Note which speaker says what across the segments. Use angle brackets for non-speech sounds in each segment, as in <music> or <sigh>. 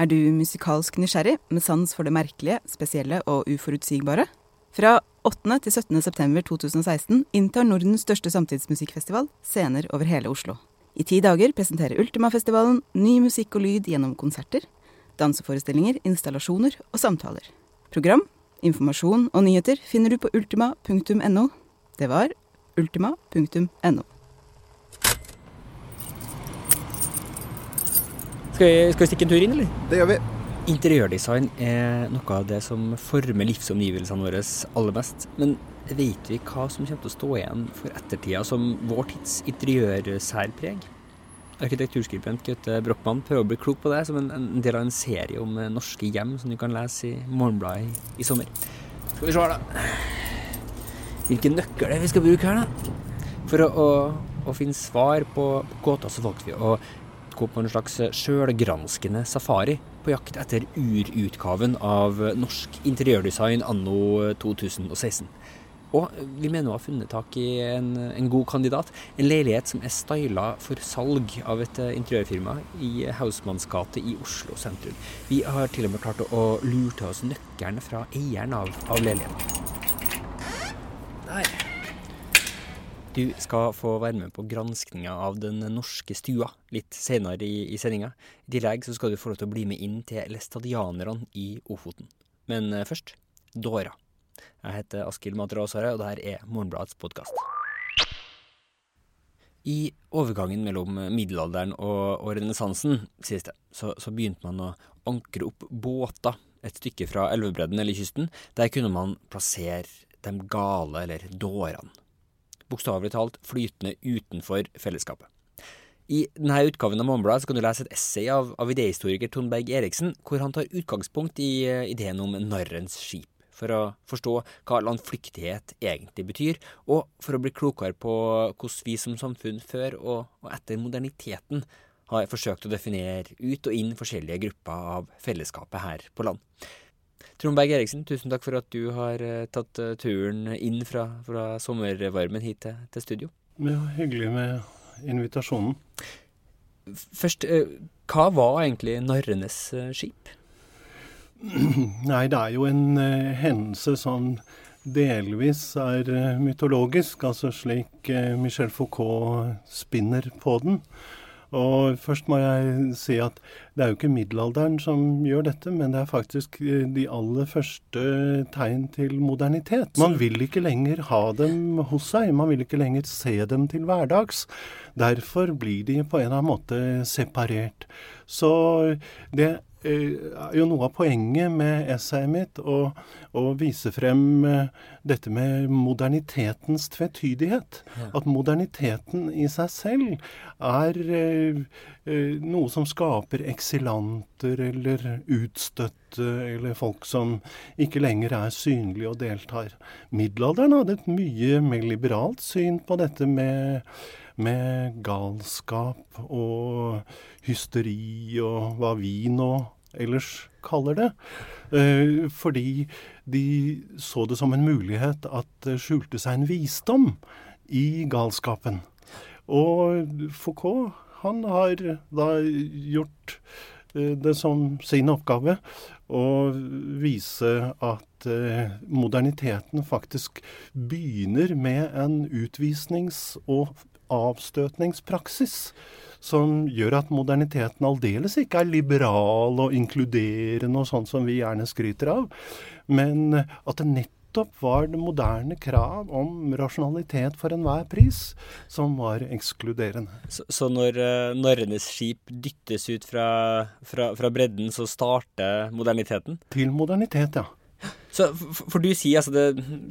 Speaker 1: Er du musikalsk nysgjerrig, med sans for det merkelige, spesielle og uforutsigbare? Fra 8. til 17. september 2016 inntar Nordens største samtidsmusikkfestival scener over hele Oslo. I ti dager presenterer Ultimafestivalen ny musikk og lyd gjennom konserter, danseforestillinger, installasjoner og samtaler. Program, informasjon og nyheter finner du på ultima.no. Det var ultima.no.
Speaker 2: Skal vi, skal vi stikke en tur inn, eller?
Speaker 3: Det gjør vi.
Speaker 2: Interiørdesign er noe av det som former livsomgivelsene våre aller mest. Men vet vi hva som kommer til å stå igjen for ettertida som vår tids interiørsærpreg? Arkitekturskribent Gaute Brochmann prøver å bli klok på det som en, en, del av en serie om norske hjem som du kan lese i Morgenbladet i, i, sommer. Skal vi se her, da. Hvilke nøkler er det vi skal bruke her, da? For å, å, å finne svar på, på gåta så valgte vi å gå på en slags sjølgranskende safari på jakt etter urutgaven av norsk interiørdesign anno 2016. Og vi mener å ha funnet tak i en, en, god kandidat. En leilighet som er styla for salg av et interiørfirma i Hausmanns gate i Oslo sentrum. Vi har til og med klart å lure til oss nøkkelen fra eieren av, av leiligheten. Der. Du skal få være med på granskninga av den norske stua litt senere i, i sendinga. I tillegg så skal du få lov til å bli med inn til læstadianerne i Ofoten. Men eh, først Dåra. Jeg heter Askild Matraasare, og dette er Morgenbladets podkast. I overgangen mellom middelalderen og, og renessansen, sies det, så, så, begynte man å ankre opp båter et stykke fra elvebredden eller kysten. Der kunne man plassere de gale, eller dårene. Bokstavelig talt flytende utenfor fellesskapet. I denne utgaven av Morgenbladet kan du lese et essay av, av Tonberg Trond Eriksen, hvor han tar utgangspunkt i uh, ideen om narrens skip for å forstå hva landflyktighet egentlig betyr, og for å bli klokere på hvordan vi som samfunn før og, og etter moderniteten har forsøkt å definere ut og inn forskjellige grupper av fellesskapet her på land. Trond Berg Eriksen, tusen takk for at du har uh, tatt uh, turen inn fra, fra sommervarmen hit til, til, studio.
Speaker 4: Ja, hyggelig med invitasjonen.
Speaker 2: Først, uh, hva var egentlig narrenes skip? <clears throat>
Speaker 4: Nei, det er jo en hendelse som delvis er mytologisk, altså slik Michel Foucault spinner på den. Og først må jeg si at det er jo ikke middelalderen som gjør dette, men det er faktisk de aller første tegn til modernitet. Man vil ikke lenger ha dem hos seg, man vil ikke lenger se dem til hverdags. Derfor blir de på en eller annen måte separert. Så det er eh, jo noe av poenget med essayet mitt å, å vise frem eh, dette med modernitetens tvetydighet. Ja. At moderniteten i seg selv er eh, noe som skaper eksilanter eller utstøtte eller folk som ikke lenger er synlige og deltar. Middelalderen hadde et mye mer liberalt syn på dette med med galskap og hysteri og hva vi nå ellers kaller det. Eh, fordi de så det som en mulighet at det skjulte seg en visdom i galskapen. Og Foucault, han har da gjort eh, det som sin oppgave å vise at eh, moderniteten faktisk begynner med en utvisnings- og avstøtningspraksis som gjør at moderniteten aldeles ikke er liberal og inkluderende og sånn som vi gjerne skryter av, men at det nettopp var det moderne krav om rasjonalitet for enhver pris som var ekskluderende.
Speaker 2: Så, så når uh, narrenes skip dyttes ut fra, fra, fra bredden, så starter moderniteten?
Speaker 4: Til modernitet, ja.
Speaker 2: Så, for, for, du sier altså det,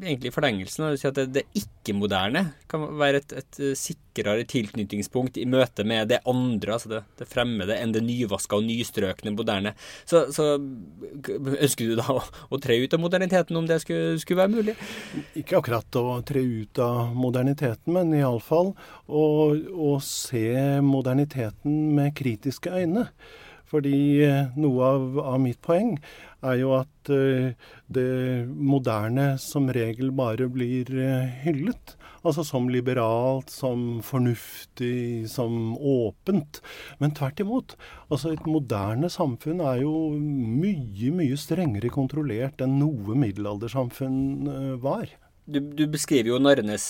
Speaker 2: egentlig i forlengelsen du sier at det, det ikke-moderne kan være et, et, eh, sikrere tilknytningspunkt i møte med det andre, altså det, det fremmede, enn det nyvaska og nystrøkne moderne. Så, så ønsker du da å, å, tre ut av moderniteten, om det skulle, skulle være mulig?
Speaker 4: Ikke akkurat å tre ut av moderniteten, men iallfall å, å se moderniteten med kritiske øyne. Fordi noe av, av mitt poeng er jo at det moderne som regel bare blir hyllet. Altså som liberalt, som fornuftig, som åpent. Men tvert imot. Altså et moderne samfunn er jo mye, mye strengere kontrollert enn noe middelaldersamfunn var.
Speaker 2: Du, du, beskriver jo Narrenes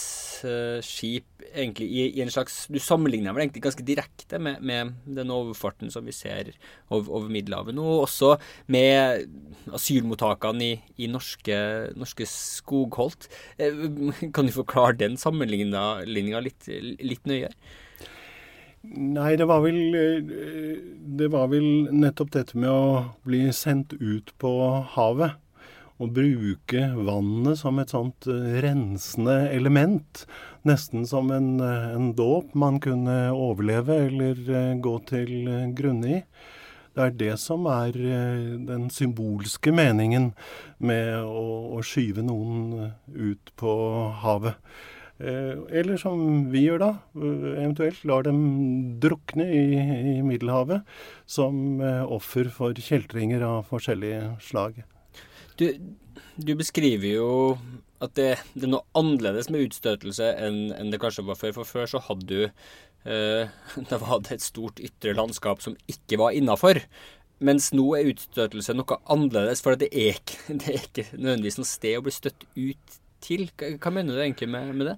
Speaker 2: uh, skip egentlig i, i, en slags Du sammenligner vel egentlig ganske direkte med, med den overfarten som vi ser over, over Middelhavet nå, og også med asylmottakene i, i norske, norske, skogholt. Uh, kan du forklare den sammenligninga litt, litt nøyere?
Speaker 4: Nei, det var, vel, eh, det var vel nettopp dette med å bli sendt ut på havet å bruke vannet som et sånt eh, rensende element. Nesten som en, eh, en dåp man kunne overleve eller eh, gå til grunne i. Det er det som er den symbolske meningen med å, å skyve noen ut på havet. Eller som vi gjør da, eventuelt lar dem drukne i, i Middelhavet som offer for kjeltringer av forskjellige slag.
Speaker 2: Du, du beskriver jo at det, det, er noe annerledes med utstøtelse enn, enn det kanskje var før. For før så hadde du eh, <laughs> Da var det et stort ytre landskap som ikke var innafor. Mens nå er utstøtelse noe annerledes, for det er ikke, <laughs> det er ikke nødvendigvis noe sted å bli støtt ut til. Hva mener du egentlig med, med det?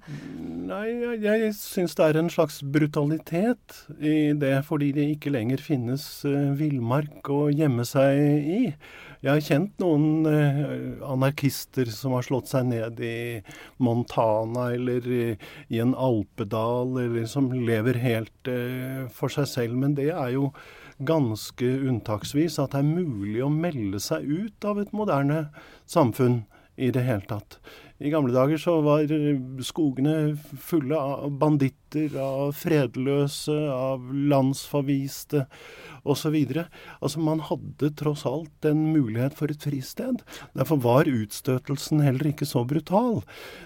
Speaker 4: Nei, Jeg, jeg syns det er en slags brutalitet i det, fordi det ikke lenger finnes uh, villmark å gjemme seg i. Jeg har kjent noen uh, anarkister som har slått seg ned i Montana eller i, i en alpedal, eller som lever helt uh, for seg selv. Men det er jo ganske unntaksvis at det er mulig å melde seg ut av et moderne samfunn i det hele tatt. I gamle dager så var skogene fulle av banditter, av fredløse, av landsforviste osv. Altså man hadde tross alt en mulighet for et fristed. Derfor var utstøtelsen heller ikke så brutal.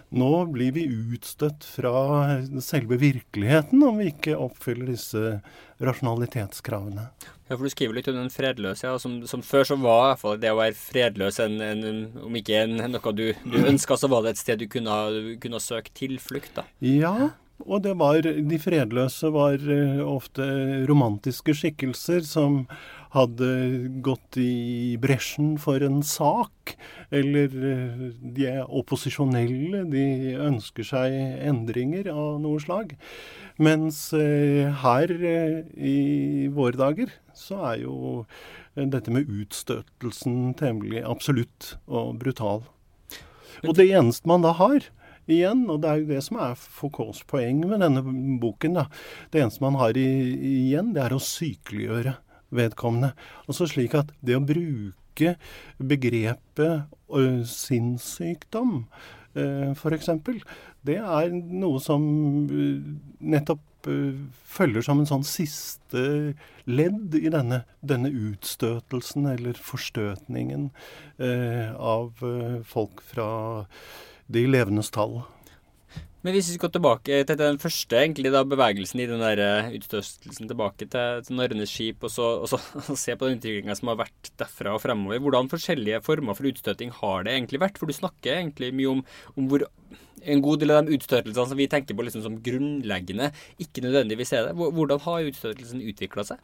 Speaker 4: Nå blir vi utstøtt fra selve virkeligheten om vi ikke oppfyller disse rasjonalitetskravene.
Speaker 2: Ja, for Du skriver litt om den fredløse. Ja, som, som, før så var i hvert fall det å være fredløs en, en, om ikke en, noe du, du <clears throat> ønska, så var det et sted du kunne, kunne søke tilflukt. da.
Speaker 4: Ja, og det var, de fredløse var uh, ofte romantiske skikkelser som hadde gått i bresjen for en sak. Eller uh, de er opposisjonelle, de ønsker seg endringer av noe slag. Mens uh, her i våre dager så er jo dette med utstøtelsen temmelig absolutt og brutal. Og det eneste man da har, igjen, og det er jo det som er Foucaults poeng med denne boken. Da. Det eneste man har i, igjen, det er å sykeliggjøre vedkommende. Altså slik at det å bruke begrepet sinnssykdom, f.eks., det er noe som nettopp følger som en sånn siste ledd i denne, denne utstøtelsen eller forstøtningen av folk fra de levendes tall.
Speaker 2: Men hvis vi skal tilbake til den første egentlig da, bevegelsen i den der eh, utstøtelsen tilbake til, til Narrenes skip, og så, og så <laughs> og se på den utviklinga som har vært derfra og fremover. Hvordan forskjellige former for utstøting har det egentlig vært? For du snakker egentlig mye om, om hvor en god del av de utstøtelsene som vi tenker på liksom som grunnleggende, ikke nødvendigvis er det. Hvordan har utstøtelsen utvikla seg?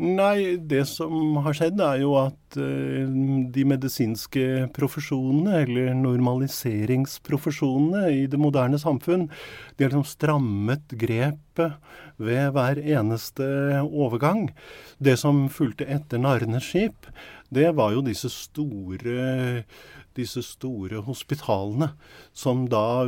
Speaker 4: Nei, det som har skjedd er jo at uh, de medisinske profesjonene, eller normaliseringsprofesjonene i det moderne samfunn, de har liksom strammet grepet ved hver eneste overgang. Det som fulgte etter Narrenes skip, det var jo disse store disse store hospitalene, som da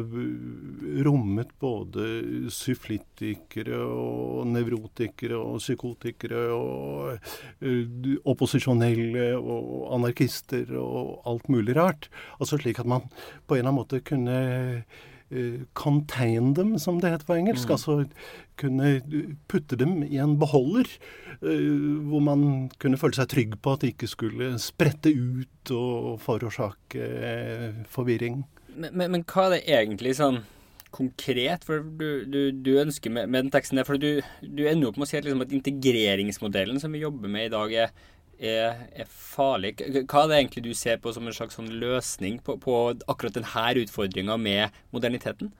Speaker 4: rommet både syflitikere og nevrotikere og psykotikere og uh, opposisjonelle og anarkister og alt mulig rart. Altså slik at man på en eller annen måte kunne contain dem, som det heter på engelsk. Mm. Altså kunne putte dem i en beholder uh, hvor man kunne føle seg trygg på at de ikke skulle sprette ut og forårsake uh, forvirring.
Speaker 2: Men, men, men, hva er det egentlig sånn konkret? For du, du, du ønsker med, med, den teksten der, for du, du ender opp med å si at, liksom, at integreringsmodellen som vi jobber med i dag, er, er, er, farlig. Hva er det egentlig du ser på som en slags sånn løsning på, på akkurat denne utfordringa med moderniteten?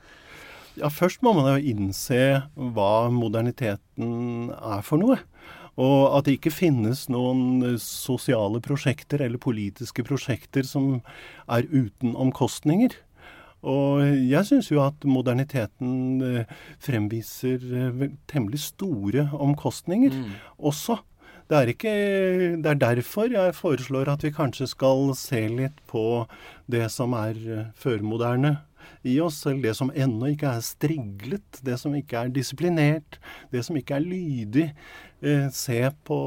Speaker 4: Ja, Først må man jo innse hva moderniteten er for noe. Og at det ikke finnes noen sosiale prosjekter eller politiske prosjekter som er uten omkostninger. Og jeg syns jo at moderniteten eh, fremviser eh, temmelig store omkostninger mm. også. Det er, ikke, det er derfor jeg foreslår at vi kanskje skal se litt på det som er eh, førmoderne i oss, eller det som ennå ikke er striglet, det som ikke er disiplinert, det som ikke er lydig. Eh, se på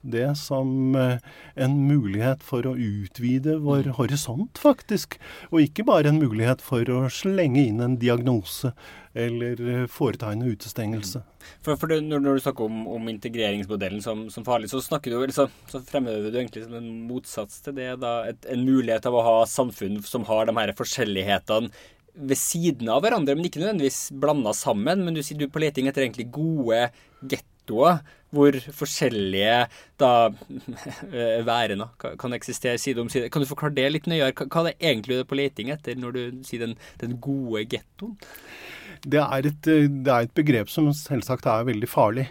Speaker 4: det som eh, en mulighet for å utvide vår mm. horisont, faktisk. Og ikke bare en mulighet for å slenge inn en diagnose eller eh, foreta en utestengelse.
Speaker 2: Mm. For, for det, når, du snakker om, om integreringsmodellen som, som, farlig, så, snakker du, så, så fremhever du egentlig som en motsats til det. Da, et, en mulighet av å ha samfunn som har de her forskjellighetene ved siden av hverandre, men ikke nødvendigvis blanda sammen. Men du sier du er på leting etter egentlig gode gettoer hvor forskjellige da eh, <laughs> værene kan eksistere side om side. Kan du forklare det litt nøyere? Hva er det egentlig du er på leting etter når du sier den, den gode gettoen?
Speaker 4: Det er, et, eh, det er et begrep som selvsagt er veldig farlig.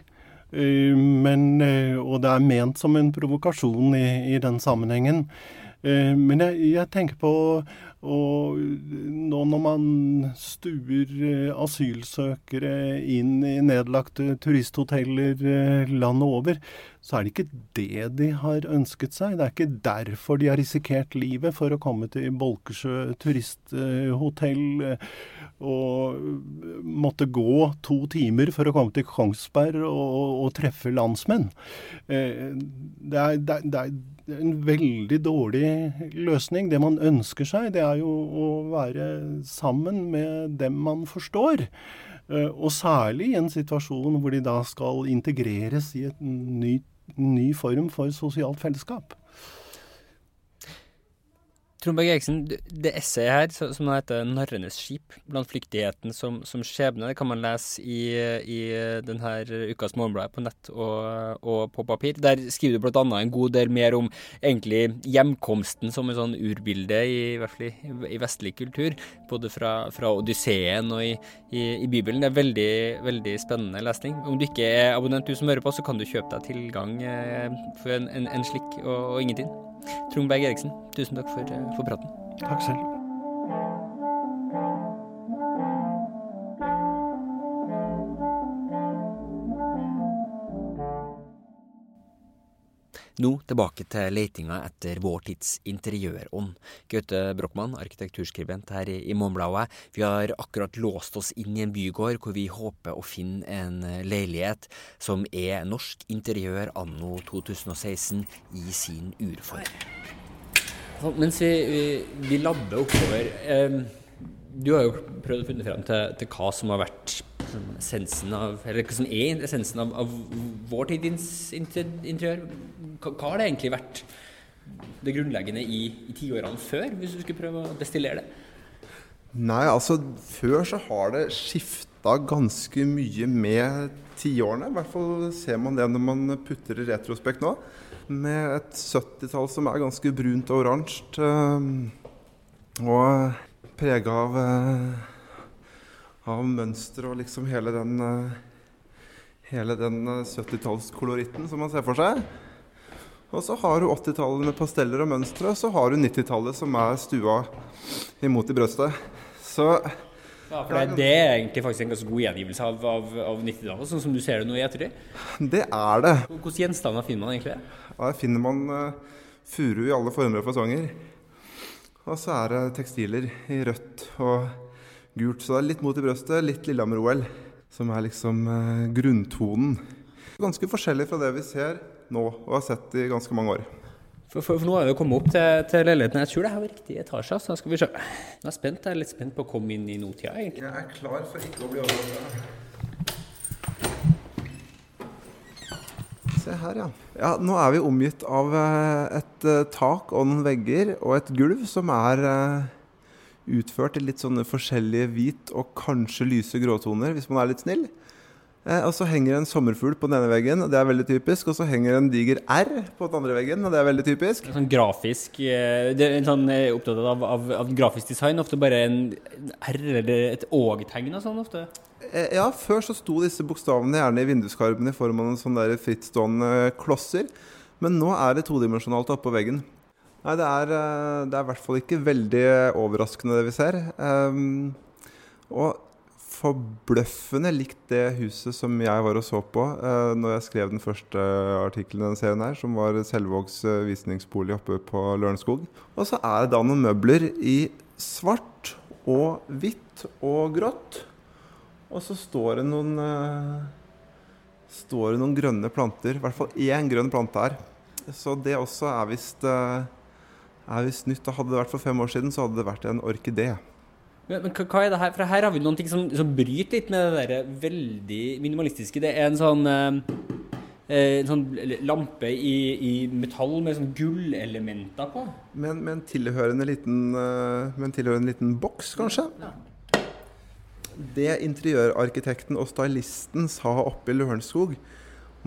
Speaker 4: Eh, men, og det er ment som en provokasjon i, i den sammenhengen. Men jeg, jeg tenker på og nå når man stuer eh, asylsøkere inn i nedlagte turisthoteller eh, landet over, så er det ikke det de har ønsket seg. Det er ikke derfor de har risikert livet for å komme til Bolkesjø turisthotell eh, og måtte gå to timer for å komme til Kongsberg og, og treffe landsmenn. Det er, det, er en veldig dårlig løsning. Det man ønsker seg, det er jo å være sammen med dem man forstår. Eh, og særlig i en situasjon hvor de da skal integreres i en ny, ny form for sosialt fellesskap.
Speaker 2: Trond Berg Eriksen, det essayet her som heter 'Narrenes skip blant flyktigheten som, som skjebne', det kan man lese i, i denne ukas Morgenbladet på nett og, og, på papir. Der skriver du bl.a. en god del mer om egentlig hjemkomsten som et sånn urbilde, i, i hvert fall i, i vestlig kultur. Både fra, fra Odysseen og i, i, Bibelen. Det er veldig, veldig spennende lesning. Om du ikke er abonnent, du som hører på, så kan du kjøpe deg tilgang eh, for en, en, en slikk og, og ingenting. Trond Berg Eriksen, tusen takk for, eh, for praten.
Speaker 4: Takk selv.
Speaker 2: Nå tilbake til letinga etter vår tids interiørånd. Gaute Brochmann, arkitekturskribent her i Morgenbladet. Vi har akkurat låst oss inn i en bygård hvor vi håper å finne en leilighet som er norsk interiør anno 2016 i sin urform. Mens vi, vi, vi labber oppover eh, Du har jo prøvd å finne frem til, til hva som har vært essensen av Eller hva som er essensen av, av vår tids interiør. Hva, har det egentlig vært det grunnleggende i, i tiårene før, hvis du skulle prøve å destillere det?
Speaker 3: Nei, altså før så har det skifta ganske mye med tiårene. I hvert fall ser man det når man putter i retrospekt nå. Med et 70-tall som er ganske brunt og oransje. Eh, og prega av eh, av mønster og liksom hele den, eh, hele den 70-tallskoloritten som man ser for seg. Og så har du 80-tallet med pasteller og mønstre, og så har du 90-tallet som er stua imot i brøstet. Så
Speaker 2: ja, for det, det, er egentlig faktisk en ganske god gjengivelse av, av, av 90-tallet, sånn som du ser det nå i ettertid?
Speaker 3: Det er det.
Speaker 2: Hvilke gjenstander finner man egentlig?
Speaker 3: Ja, Der finner man uh, furu i alle former og fasonger. Og så er det tekstiler i rødt og gult. Så det er litt mot i brøstet, litt Lillehammer-OL, som er liksom eh, grunntonen. Ganske forskjellig fra det vi ser nå, og har sett i ganske mange år.
Speaker 2: For, for, for nå har vi kommet opp til, til leiligheten. Jeg tror det er riktig etasje. Så skal vi se. Nå er jeg spent. Jeg er litt spent på å komme inn i nåtida, egentlig.
Speaker 3: Jeg er klar for ikke å bli overrasket. Se her, ja. ja. Nå er vi omgitt av eh, et uh, tak og noen vegger og et gulv som er uh, utført i litt sånne forskjellige hvit og kanskje lyse gråtoner, hvis man er litt snill. Eh, og så henger en sommerfugl på den ene veggen, og det er veldig typisk. Og så henger en diger R på den andre veggen, og det er veldig typisk.
Speaker 2: Sånn grafisk eh, det er en sånn, er opptatt av, av, av grafisk design. Ofte bare en R eller et Åg-tegn og sånn ofte.
Speaker 3: Eh, ja, før så sto disse bokstavene gjerne i vinduskarmen i form av noen sånne der frittstående klosser. Men nå er det todimensjonalt oppå veggen. Nei, det er, det er i hvert fall ikke veldig overraskende det vi ser. Um, og forbløffende likt det huset som jeg var og så på uh, når jeg skrev den første artikkelen i denne serien, her, som var Selvågs uh, visningsbolig oppe på Lørenskog. Og så er det da noen møbler i svart og hvitt og grått. Og så står det noen uh, står det noen grønne planter. I hvert fall én grønn plante her. Så det også er visst er visst nytt. Hadde det vært for fem år siden, så hadde det vært en orkidé.
Speaker 2: Men, men, hva er det her? For her har vi noen ting som, som bryter litt med det der veldig minimalistiske. Det er en sånn, eh, eh en sånn lampe i, i, metall med sånn gullelementer på.
Speaker 3: Med, med, en tilhørende liten, uh, med en tilhørende liten boks, kanskje? Ja. Det interiørarkitekten og stylisten sa oppe i Lørenskog,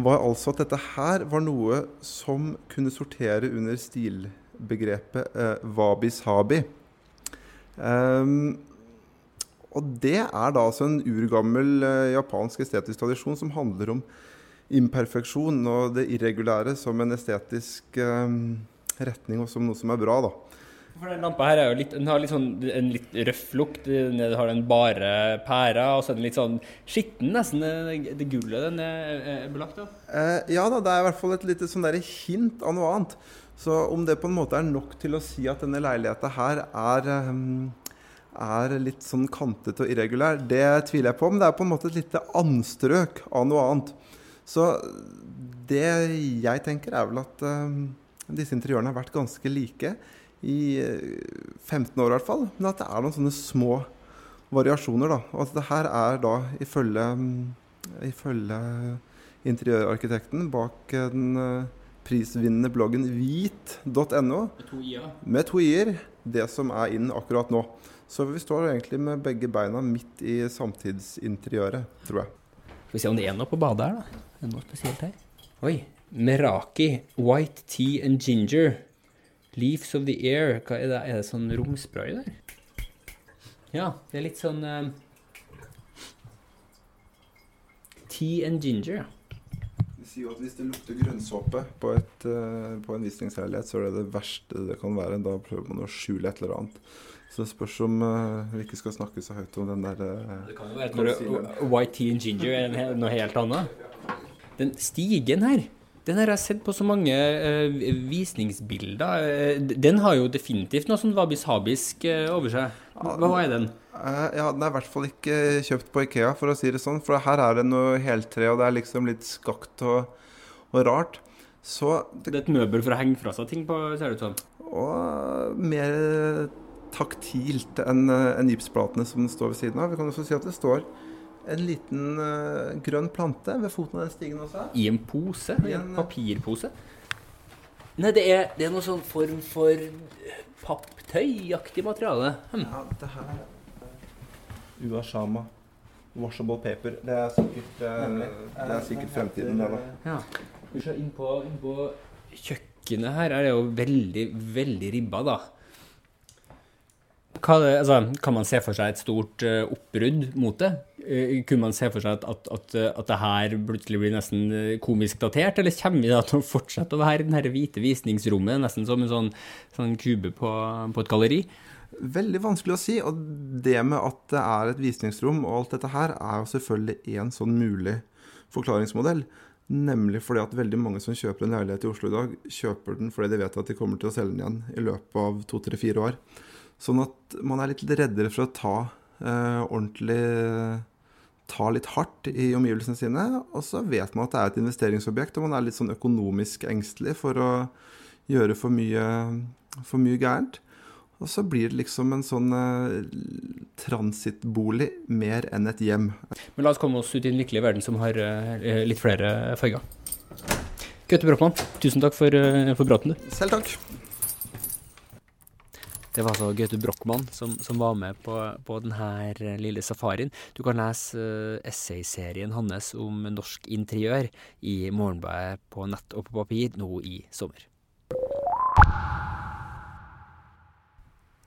Speaker 3: var altså at dette her var noe som kunne sortere under stilbegrepet eh, wabi-sabi. Um, og det er da altså en urgammel eh, japansk estetisk tradisjon som handler om imperfeksjon og det irregulære som en estetisk eh, retning og som noe som er bra. da.
Speaker 2: For den lampa her er jo litt, den har litt sånn, en litt røff lukt. Den har den bare pæra, og så er den litt sånn skitten nesten, det, det gullet den er, er belagt av.
Speaker 3: Eh, ja da, det er i hvert fall et lite sånn der hint av noe annet. Så om det på en måte er nok til å si at denne leiligheta her er um, er litt sånn kantete og irregulær, det tviler jeg på. Men det er på en måte et lite anstrøk av noe annet. Så det jeg tenker, er vel at uh, disse interiørene har vært ganske like i 15 år i hvert fall. Men at det er noen sånne små variasjoner. da, Og at det her er da ifølge, ifølge interiørarkitekten bak den prisvinnende bloggen hvit.no med to i-er det som er inn akkurat nå. Så vi står egentlig med begge beina midt i samtidsinteriøret, tror jeg.
Speaker 2: Skal vi se om det er noe på badet her, da. Er det noe spesielt her? Oi. Meraki. White tea and ginger. Leaves of the air. Hva er det? Er det sånn romspray der? Ja, det er litt sånn um... Tea and ginger, ja.
Speaker 3: Sier jo at hvis det lukter grønnsåpe på, et, uh, på en visningsleilighet, så er det det verste det kan være. Da prøver man å skjule et eller annet. Så det spørs om uh, vi ikke skal snakke så høyt om den der uh,
Speaker 2: Det kan jo være at White tea and ginger er noe helt annet. Den stigen her, den har jeg sett på så mange uh, visningsbilder. den har jo definitivt noe sånn wabi-sabisk over seg. Hva er den?
Speaker 3: ja, Den er i hvert fall ikke kjøpt på Ikea, for å si det sånn. For her er det noe heltre, og det er liksom litt skakt og, og rart. Så
Speaker 2: det, det er et møbel for å henge fra seg ting på, ser det ut som?
Speaker 3: Og mer taktilt enn en gipsplatene som står ved siden av. Vi kan også si at det står en liten uh, grønn plante ved foten av den stigen også.
Speaker 2: I en pose? I en papirpose? Nei, det er, det er noe sånn form for papptøyaktig materiale.
Speaker 3: Hm. Ja, det her Uashama. Washable paper. Det er sikkert, uh, det er sikkert fremtiden, det, da.
Speaker 2: Ja. Vi ser inn på, inn på kjøkkenet her er det jo veldig, veldig ribba, da. Hva, altså, kan man se for seg et stort uh, oppbrudd mot det? Uh, kunne man se for seg at, at, at, at, det her plutselig blir nesten eh, komisk datert, eller kommer vi da til å fortsette å være i det hvite visningsrommet, nesten som en sånn, sånn kube på, på, et galleri?
Speaker 3: Veldig vanskelig å si. Og det med at det er et visningsrom og alt dette her, er jo selvfølgelig en sånn mulig forklaringsmodell. Nemlig fordi at veldig mange som kjøper en leilighet i Oslo i dag, kjøper den fordi de vet at de kommer til å selge den igjen i løpet av to, tre, fire år. Sånn at man er litt reddere for å ta eh, ordentlig Ta litt hardt i omgivelsene sine. Og så vet man at det er et investeringsobjekt, og man er litt sånn økonomisk engstelig for å gjøre for mye, for mye gærent. Og så blir det liksom en sånn eh, transittbolig mer enn et hjem.
Speaker 2: Men la oss komme oss ut i den lykkelige verden som har eh, litt flere farger. Gaute Brochmann, tusen takk for, eh, for praten, du.
Speaker 3: Selv takk.
Speaker 2: Det var altså Gaute Brochmann som, som, var med på, på denne lille safarien. Du kan lese uh, essayserien hans om norsk interiør i Morgenbladet på nett og på papir nå i sommer.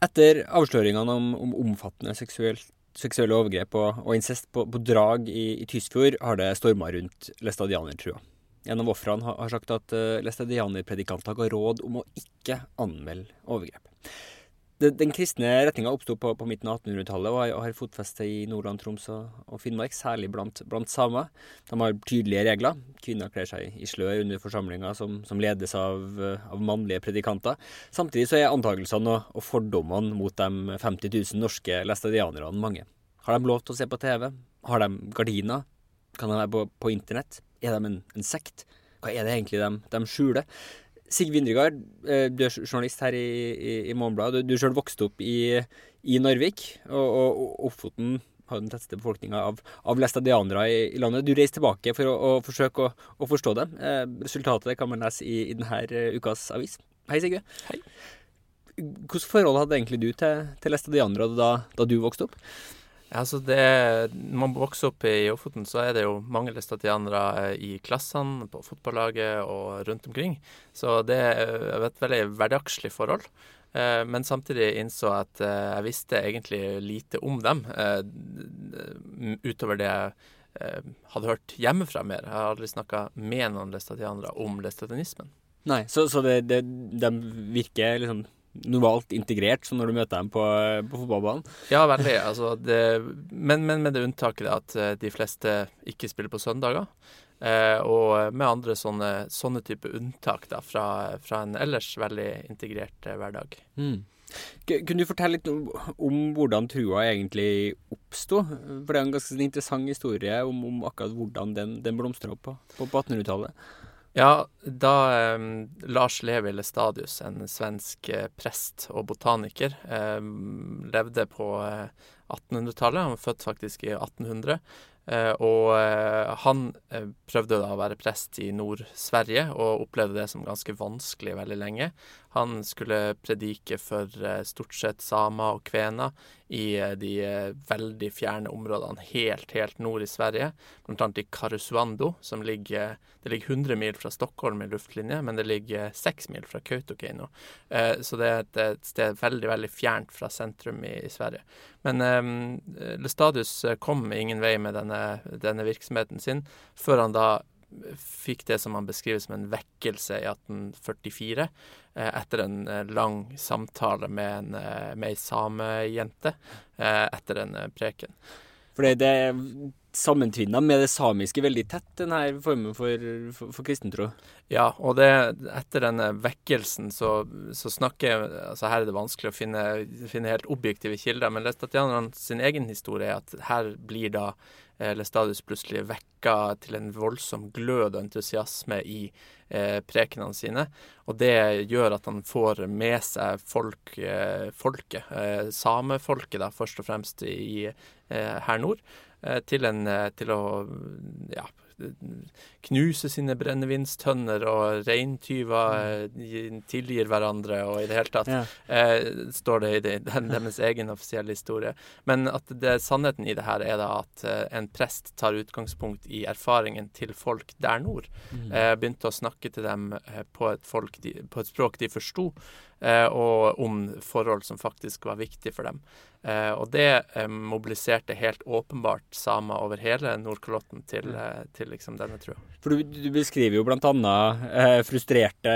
Speaker 2: Etter avsløringene om, om omfattende seksuelle overgrep og, og incest på, på, drag i, i Tysfjord, har det storma rundt læstadianertrua. En av ofrene har, har sagt at uh, læstadianerpredikanter ga råd om å ikke anmelde overgrep. Den kristne retninga oppsto på, på, midten av 1800-tallet og har, fotfeste i Nordland, Troms og Finnmark, særlig blant, blant, samer. De har tydelige regler. Kvinner kler seg i slør under forsamlinger som, som ledes av, av, mannlige predikanter. Samtidig så er antakelsene og, og fordommene mot de 50 000 norske læstadianerne mange. Har de lov til å se på TV? Har de gardiner? Kan de være på, på internett? Er de en, en sekt? Hva er det egentlig de, de skjuler? Sigve Vindregard, eh, du er journalist her i, i, i Morgenbladet. Du, du sjøl vokste opp i, i Narvik, og, og, og Ofoten har den tetteste befolkninga av, av læstadianere i, i, landet. Du reiste tilbake for å, å forsøke å, å, forstå dem. Eh, resultatet kan man lese i, i denne uh, ukas avis. Hei, Sigve.
Speaker 5: Hei.
Speaker 2: Hvilket forhold hadde egentlig du til, til læstadianere da, da du vokste opp?
Speaker 5: Altså det, når man vokser opp i Ofoten, så er det jo mange læstatianere i klassene, på fotballaget og rundt omkring. Så det er et veldig hverdagslig forhold. Eh, men samtidig innså at eh, jeg visste egentlig lite om dem, eh, utover det jeg hadde hørt hjemmefra mer. Jeg har aldri snakka med noen læstatianere om læstatianismen.
Speaker 2: Nei, så, så det, det, de virker liksom normalt integrert som når du møter dem på, på fotballbanen?
Speaker 5: Ja, veldig. Altså det, men, men, med det unntaket at eh, de fleste ikke spiller på søndager. Eh, og med andre sånne, sånne type unntak da, fra, fra, en ellers veldig integrert eh, hverdag.
Speaker 2: Mm. Kunne du fortelle litt om, om hvordan trua egentlig oppsto? For det er en ganske interessant historie om, om akkurat hvordan den, den blomstra opp på, på 1800-tallet.
Speaker 5: Ja, da eh, Lars Levi Lestadius, en svensk eh, prest og botaniker, eh, levde på 1800-tallet. Han var født faktisk i 1800. Eh, og eh, han eh, prøvde da å være prest i Nord-Sverige, og opplevde det som ganske vanskelig veldig lenge. Han skulle predike for stort sett samer og kvener i de veldig fjerne områdene helt, helt nord i Sverige, Blant annet i Karusuando, som ligger Det ligger 100 mil fra Stockholm i luftlinje, men det ligger 6 mil fra Kautokeino. Så det er et sted veldig, veldig fjernt fra sentrum i, i Sverige. Men um, Lestadius kom ingen vei med denne, denne, virksomheten sin, før han da fikk det som han beskriver som en vekkelse i 1844, eh, etter en eh, lang samtale med, en, eh, med ei samejente etter en preken.
Speaker 2: For det er sammentvinna med det samiske veldig tett, denne formen for, for, for kristentro.
Speaker 5: Ja, og det, etter denne vekkelsen så, så snakker altså Her er det vanskelig å finne, finne helt objektive kilder, men Lestatianerne sin egen historie er at her blir da eh, stadig plutselig vekka til en voldsom glød og entusiasme i eh, prekenene sine. Og det gjør at han får med seg folk, eh, folket, eh, samefolket da, først og fremst i, eh, her nord. Eh, til, en, eh, til å ja, knuse sine brennevinstønner, og reintyver mm. tilgir hverandre, og i det hele tatt ja. eh, står det i det, den, deres egen offisielle historie. Men at det, sannheten i det her er da at eh, en prest tar utgangspunkt i erfaringen til folk der nord. Mm. Eh, begynte å snakke til dem på et, folk de, på et språk de forsto, og om forhold som faktisk var viktig for dem. Eh, og det eh, mobiliserte helt åpenbart samer over hele Nordkalotten til, eh, til liksom denne trua.
Speaker 2: For du, du, beskriver jo bl.a. Eh, frustrerte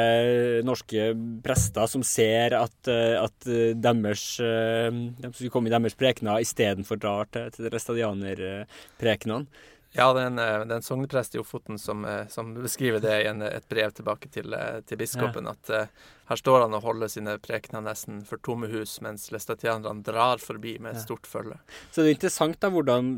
Speaker 2: norske prester som ser at, at deres de som kommer i deres prekener istedenfor drar til, til restadianerprekenene.
Speaker 5: Ja, det er en, det er en sogneprest i Ofoten som, som, beskriver det i en, et brev tilbake til, til biskopen. Ja. At her står han og holder sine prekener nesten for tomme hus, mens lestatianerne drar forbi med et stort følge.
Speaker 2: Så det er interessant da hvordan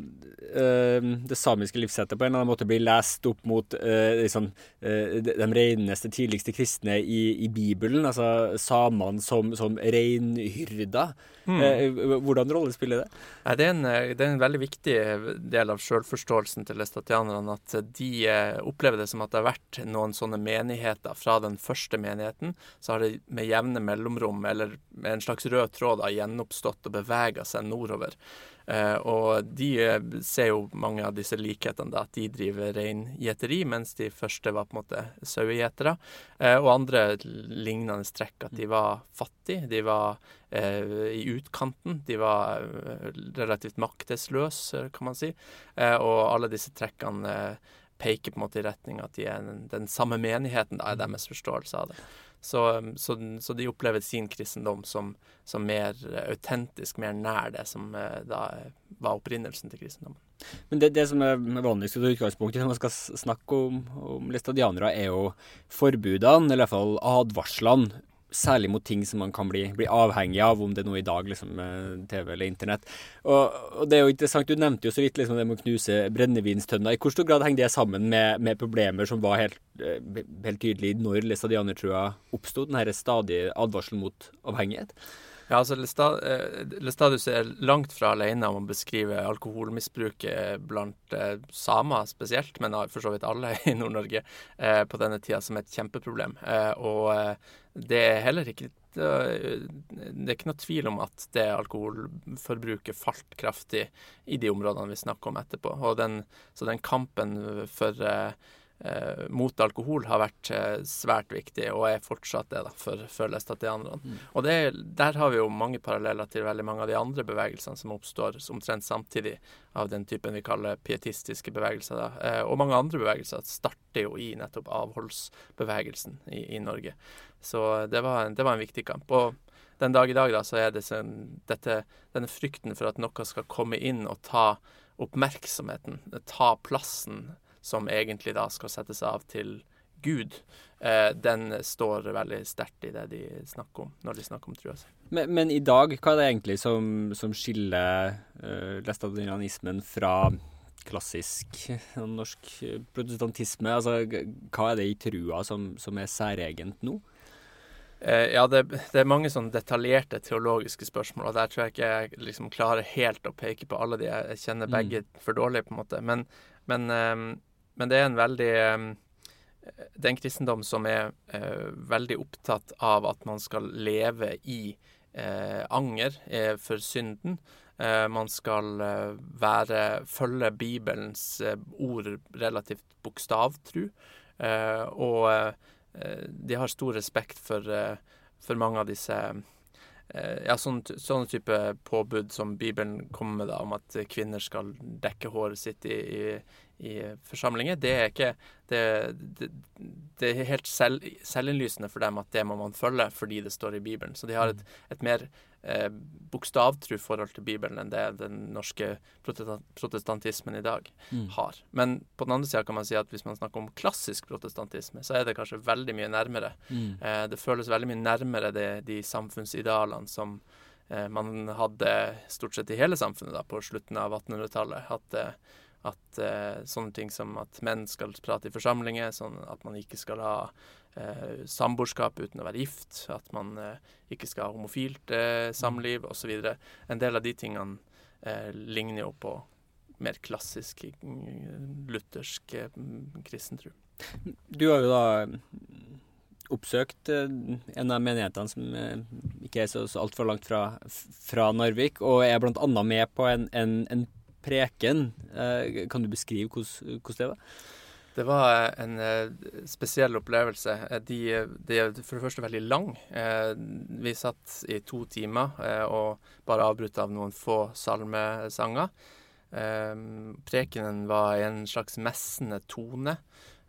Speaker 2: øh, det samiske livssettet på en eller annen måte blir lest opp mot øh, liksom, øh, de reneste, tidligste kristne i, i Bibelen, altså samene som, som reinhyrder. Mm. hvordan rolle spiller det?
Speaker 5: det, er en, det er en veldig viktig del av sjølforståelsen til læstatianerne at de eh, opplever det som at det har vært noen sånne menigheter. Fra den første menigheten så har det med jevne mellomrom, eller med en slags rød tråd, da, gjenoppstått og bevega seg nordover. Eh, og de eh, ser jo mange av disse likhetene, da, at de driver reingjeteri, mens de første var på en måte sauegjetere. Eh, og andre lignende trekk, at de var fattige, de var eh, i utkanten, de var relativt maktesløse, kan man si. Eh, og alle disse trekkene peker på en måte i retning at de er den, den samme menigheten, da, er deres forståelse av det. Så, så, så, de opplever sin kristendom som, som mer autentisk, mer nær det som eh, da var opprinnelsen til kristendommen.
Speaker 2: Men det, det som er vanligst i utgangspunktet når man skal snakke om, om læstadianere, er jo forbudene, eller i hvert fall advarslene Særlig mot ting som man kan bli, bli avhengig av, om det er noe i dag, liksom TV eller internett. Og, og, det er jo interessant, Du nevnte jo så vidt liksom det med å knuse brennevinstønner. I hvor stor grad henger det sammen med, med problemer som var helt, eh, helt tydelig når læstadianertrua oppsto? Denne stadige advarselen mot avhengighet?
Speaker 5: Ja, altså Lestadius eh, er langt fra alene om å beskrive alkoholmisbruket blant eh, samer spesielt, men for så vidt alle <laughs> i Nord-Norge eh, på denne tida som et kjempeproblem. Eh, og eh, det er heller ikke det er ikke noe tvil om at det alkoholforbruket falt kraftig i de områdene vi snakker om etterpå. Den, så den kampen for eh, eh, mot alkohol har vært eh, svært viktig, og er fortsatt det da, for, for læstatianerne. Mm. Og det, der har vi jo mange paralleller til veldig mange av de andre bevegelsene som oppstår omtrent samtidig av den typen vi kaller pietistiske bevegelser. Eh, og mange andre bevegelser starter jo i nettopp avholdsbevegelsen i, i Norge. Så det var, det var, en viktig kamp. Og den dag i dag da, så er det sen, dette, denne frykten for at noe skal komme inn og ta oppmerksomheten, ta plassen som egentlig da skal settes av til Gud, eh, den står veldig sterkt i det de snakker om, når de snakker om trua si.
Speaker 2: Men, men, i dag, hva er det egentlig som, som skiller uh, lestadianismen fra klassisk norsk protestantisme? Altså, hva er det i trua som, som er særegent nå?
Speaker 5: Eh, ja, det, det, er mange sånn detaljerte teologiske spørsmål, og der tror jeg ikke jeg liksom klarer helt å peke på alle de. Jeg kjenner begge mm. for dårlig, på en måte. Men, men um, men det er en veldig Det er en kristendom som er eh, veldig opptatt av at man skal leve i eh, anger eh, for synden. Man skal være, følge Bibelens ord relativt bokstavtru. og de har stor respekt for, for mange av disse ja, sånne type påbud som Bibelen kommer med, da, om at kvinner skal dekke håret sitt i, i, i forsamlinger, det er ikke Det, det, det er helt selv, selvinnlysende for dem at det må man følge fordi det står i Bibelen. Så de har et, et mer eh, bokstavtru forhold til Bibelen enn det den norske protestantismen i dag mm. har. Men på den andre sida kan man si at hvis man snakker om klassisk protestantisme, så er det kanskje veldig mye nærmere. Mm. Eh, det føles veldig mye nærmere det, de samfunnsidealene som eh, man hadde stort sett i hele samfunnet da, på slutten av 1800-tallet. At eh, at eh, sånne ting som at menn skal prate i forsamlinger, sånn at man ikke skal ha eh, samboerskap uten å være gift, at man eh, ikke skal ha homofilt eh, samliv osv. En del av de tingene eh, ligner jo på mer klassisk mm, luthersk eh, kristentro.
Speaker 2: Du har jo da oppsøkt eh, en av menighetene som ikke er så, så altfor langt fra, fra, Narvik, og er bl.a. med på en, en, en preken. Eh, kan du beskrive hvordan det var?
Speaker 5: Det var en uh, spesiell opplevelse. De, de, er for det første veldig lang. Vi satt i to timer og bare avbrutt av noen få salmesanger. prekenen var en slags messende tone.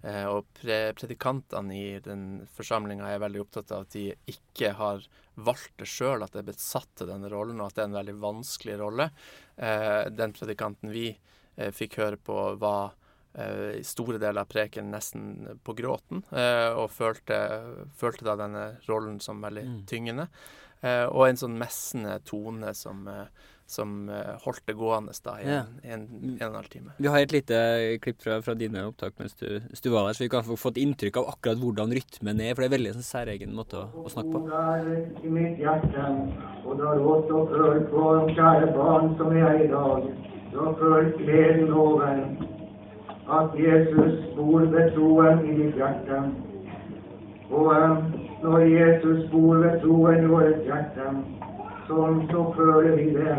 Speaker 5: Eh, og pre predikantene i den forsamlinga er veldig opptatt av at de ikke har valgt det sjøl, at det er blitt satt til denne rollen, og at det er en veldig vanskelig rolle. Eh, den predikanten vi eh, fikk høre på, var i store deler av preken nesten på gråten, og følte, følte da denne rollen som veldig mm. tyngende. og en sånn messende tone som som eh, holdt det gående da i en, en, en, en og en halv time.
Speaker 2: Vi har et lite klipp fra, fra dine opptak mens du, du, var der, så vi kan få fått inntrykk av akkurat hvordan rytmen er. For det er veldig en sånn særegen måte å, å, snakke på. I mitt hjerte, og du har råd og følt kjære barn som er i dag. Du har følt gleden over
Speaker 6: at Jesus bor ved troen i ditt hjerte. Og eh, når Jesus bor ved troen i vårt hjerte, så, så føler vi det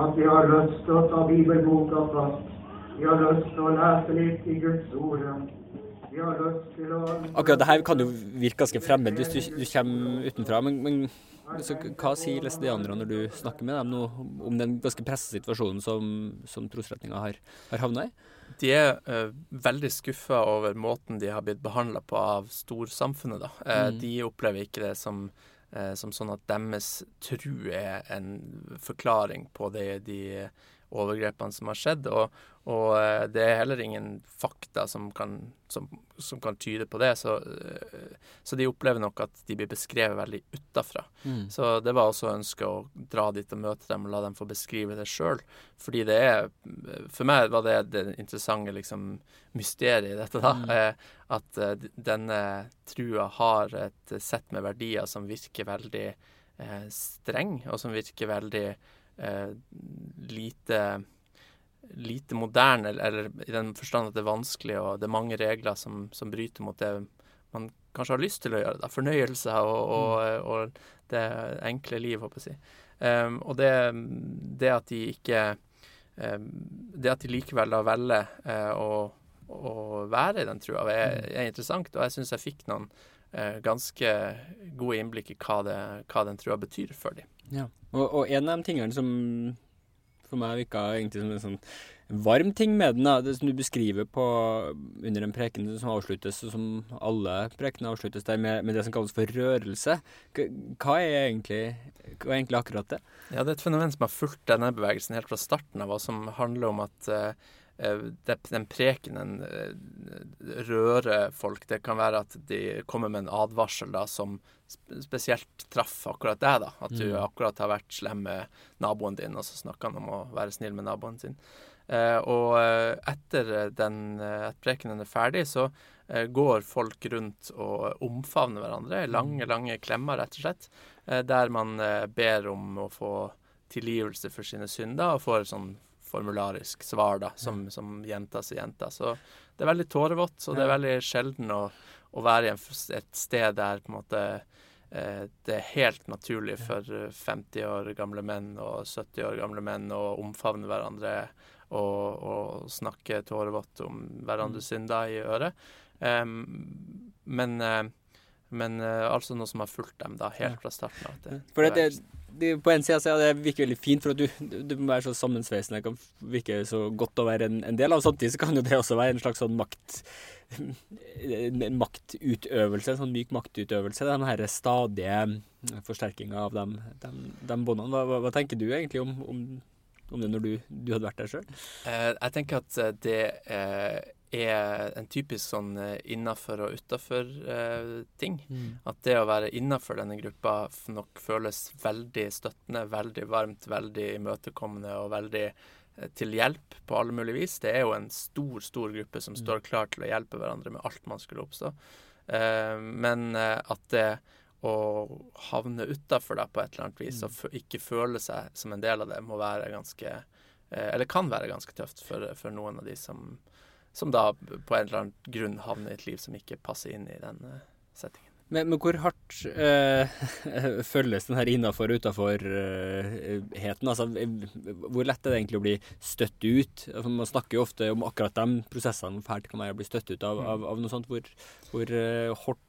Speaker 6: at vi har lyst til å ta bibelboka fast. Vi har lyst til å lese litt i Guds ord. Vi har lyst til å
Speaker 2: Akkurat det her kan jo virke ganske fremmed hvis du, du kommer utenfra, men, men så, hva sier læstadianerne når du snakker med dem nå om den ganske pressa situasjonen som, som trosretninga har, har havna i?
Speaker 5: De er uh, veldig skuffa over måten de har blitt behandla på av storsamfunnet. da. Uh, mm. De opplever ikke det som, som, sånn at deres tru er en forklaring på det de overgrepene som har skjedd. Og, og eh, det er heller ingen fakta som kan, som, som kan tyde på det. Så, eh, så, de opplever nok at de blir beskrevet veldig utafra. Mm. Så det var også ønsket å dra dit og møte dem og la dem få beskrive det sjøl. Fordi det er For meg var det det interessante liksom, mysteriet i dette, da. Mm. <laughs> Eh, at denne trua har et sett med verdier som virker veldig eh, streng, og som virker veldig eh, lite lite moderne, eller i den forstand at det er vanskelig, og det er mange regler som, som bryter mot det man kanskje har lyst til å gjøre. Da. Fornøyelse og, og, mm. og, det enkle liv, håper jeg å si. Um, og det, det, at de ikke um, Det at de likevel da velger uh, å, å, være i den trua, er, mm. er interessant. Og jeg syns jeg fikk noen eh, ganske gode innblikk i hva, det, hva den trua betyr for dem.
Speaker 2: Ja. Og, og, en av de tingene som for meg virka egentlig som en sånn varm ting med den, da, det som du beskriver på, under en preken som avsluttes, og som alle prekener avsluttes der, med, med, det som kalles for rørelse. Hva er, egentlig, hva er egentlig akkurat det?
Speaker 5: Ja, Det er et fenomen som har fulgt denne bevegelsen helt fra starten av, og som handler om at uh, den prekenen rører folk. Det kan være at de kommer med en advarsel da, som spesielt traff akkurat deg. da, At du mm. akkurat har vært slem med naboen din, og så snakker han om å være snill med naboen sin. Eh, og eh, etter den eh, at prekenen er ferdig, så eh, går folk rundt og omfavner hverandre. Mm. Lange, lange klemmer, rett og slett. Eh, der man eh, ber om å få tilgivelse for sine synder, og får sånn formularisk svar da, som, som gjentas og gjentas. Så det er veldig tårevått, og det er veldig sjelden å, å være i et sted der på en måte Eh, det er helt naturlig for 50 år gamle menn og 70 år gamle menn å omfavne hverandre og, og snakke tårevått om hverandres mm. synder i øret. Um, men, uh, men uh, altså noe som har fulgt dem da helt fra starten av.
Speaker 2: Det, for det, det, på en side så det virker veldig fint, for at du, du må være så sammensveisende. Det kan virke så godt å være en, en del av. Samtidig så kan jo det også være en slags sånn makt en maktutøvelse, en sånn myk maktutøvelse. Den her stadige forsterkinga av de, de, de båndene. Hva, hva, hva, tenker du egentlig om, om, om det når du, du, hadde vært der sjøl?
Speaker 5: Uh, jeg tenker at eh, det eh, er en typisk sånn eh, innafor og utafor-ting. Eh, mm. At det å være innafor denne gruppa nok føles veldig støttende, veldig varmt, veldig imøtekommende og veldig Eh, til hjelp på alle mulige vis. Det er jo en stor, stor gruppe som mm. står klar til å hjelpe hverandre med alt man skulle oppstå. Eh, men eh, at det å havne utafor på et eller annet vis og mm. ikke føle seg som en del av det, må være ganske Eller kan være ganske tøft for, for noen av de som, som da på en eller annen grunn havner i et liv som ikke passer inn i den settingen.
Speaker 2: Men, men, hvor hardt øh, <laughs> følges den her innafor- og utafor-heten? Uh, altså, hvor lett er det egentlig å bli støtt ut? Altså, man snakker jo ofte om akkurat de prosessene hvor fælt kan være å bli støtt ut av, av, av noe sånt. Hvor, hvor hardt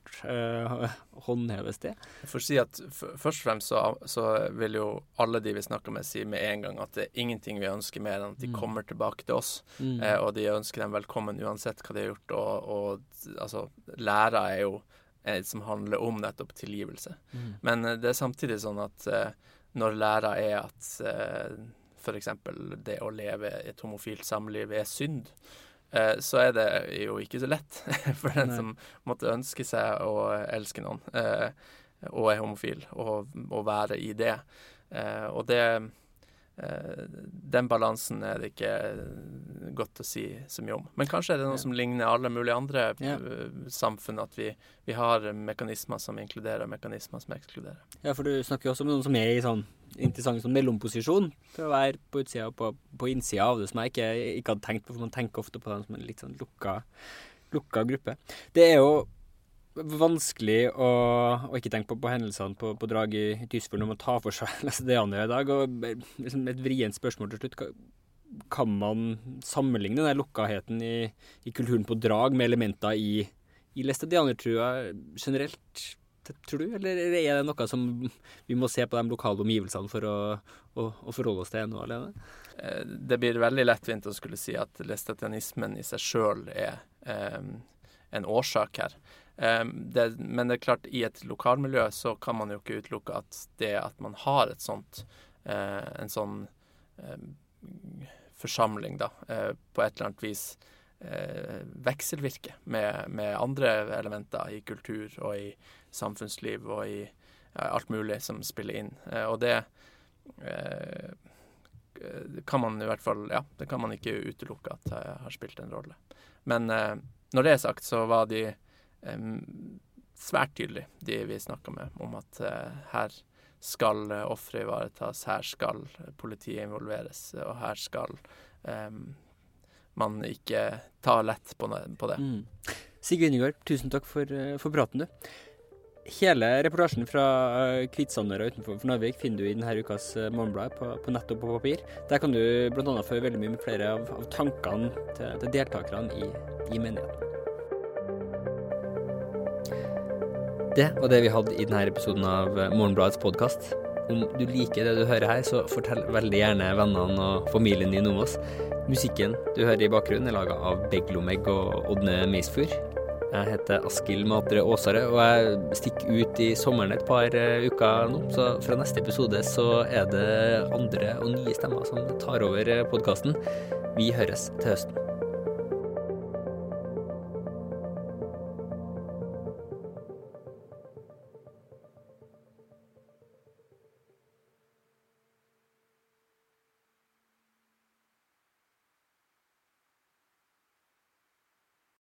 Speaker 2: <laughs> håndheves det?
Speaker 5: For å si at Først og fremst så, så, vil jo alle de vi snakker med, si med en gang at det er ingenting vi ønsker mer enn at de mm. kommer tilbake til oss. Mm. og de ønsker dem velkommen uansett hva de har gjort. Og, og altså, lærer er jo eh, som handler om nettopp tilgivelse. Mm. Men eh, det er samtidig sånn at eh, når læra er at eh, f.eks. det å leve i et homofilt samliv er synd, eh, så er det jo ikke så lett <laughs> for den Nei. som måtte ønske seg å elske noen eh, og er homofil, og være i det. Eh, og det Eh, den balansen er det ikke godt å si så mye om. Men kanskje er det noe som ligner alle mulige andre
Speaker 2: Ja.
Speaker 5: eh, samfunn, at vi, vi har mekanismer som inkluderer, og mekanismer som ekskluderer.
Speaker 2: Ja, for du snakker jo også om noen som er i sånn interessant sånn mellomposisjon. For å være på utsida og på, på innsida av det, som jeg ikke, ikke hadde tenkt på. For man tenker ofte på dem som en litt sånn lukka, lukka gruppe. Det er jo vanskelig å, å ikke tenke på, på hendelsene på, på drag i, i Tysfjord når man tar for seg <laughs> læstedianere i dag. Og liksom et vrient spørsmål til slutt. Kan man sammenligne den lukkaheten i, i kulturen på drag med elementer i, i læstedianertrua generelt? Tror du, eller er det noe som vi må se på de lokale omgivelsene for å, å, å forholde oss til ennå alene?
Speaker 5: Eh, Det blir veldig lettvint å skulle si at lestetianismen i seg sjøl er eh, en årsak her. Eh, det, men det er klart, i et lokalmiljø så kan man jo ikke utelukke at det at man har et sånt eh, en sånn eh, forsamling, da, eh, på et eller annet vis vekselvirke med, med andre elementer i kultur og i samfunnsliv og i alt mulig som spiller inn. Og det kan man i hvert fall Ja, det kan man ikke utelukke at eh, har spilt en rolle. Men når det er sagt, så var de svært tydelig, de vi snakka med, om at eh, her skal eh, ofre ivaretas, her skal politiet involveres, og her skal man ikke ta lett på, det.
Speaker 2: Mm. Sigve Yngård, tusen takk for, eh, for praten, du. Hele reportasjen fra Kvitsandøra utenfor for Narvik finner du i denne ukas Morgenbladet Morgenblad på, på nett og på papir. Der kan du bl.a. få veldig mye med flere av, av tankene til, til deltakerne i, i menigheten. Det var det vi hadde i denne episoden av eh, Morgenbladets podkast. Om du liker det du hører her, så fortell veldig gjerne vennene og familien din om oss. Musikken du hører i bakgrunnen er laga av Beglomegg og Ådne Meisfur. Jeg heter Askild Matre Aasare, og jeg stikker ut i sommeren et par eh, uker nå. Så fra neste episode så er det andre og nye stemmer som tar over podkasten. Vi høres til høsten.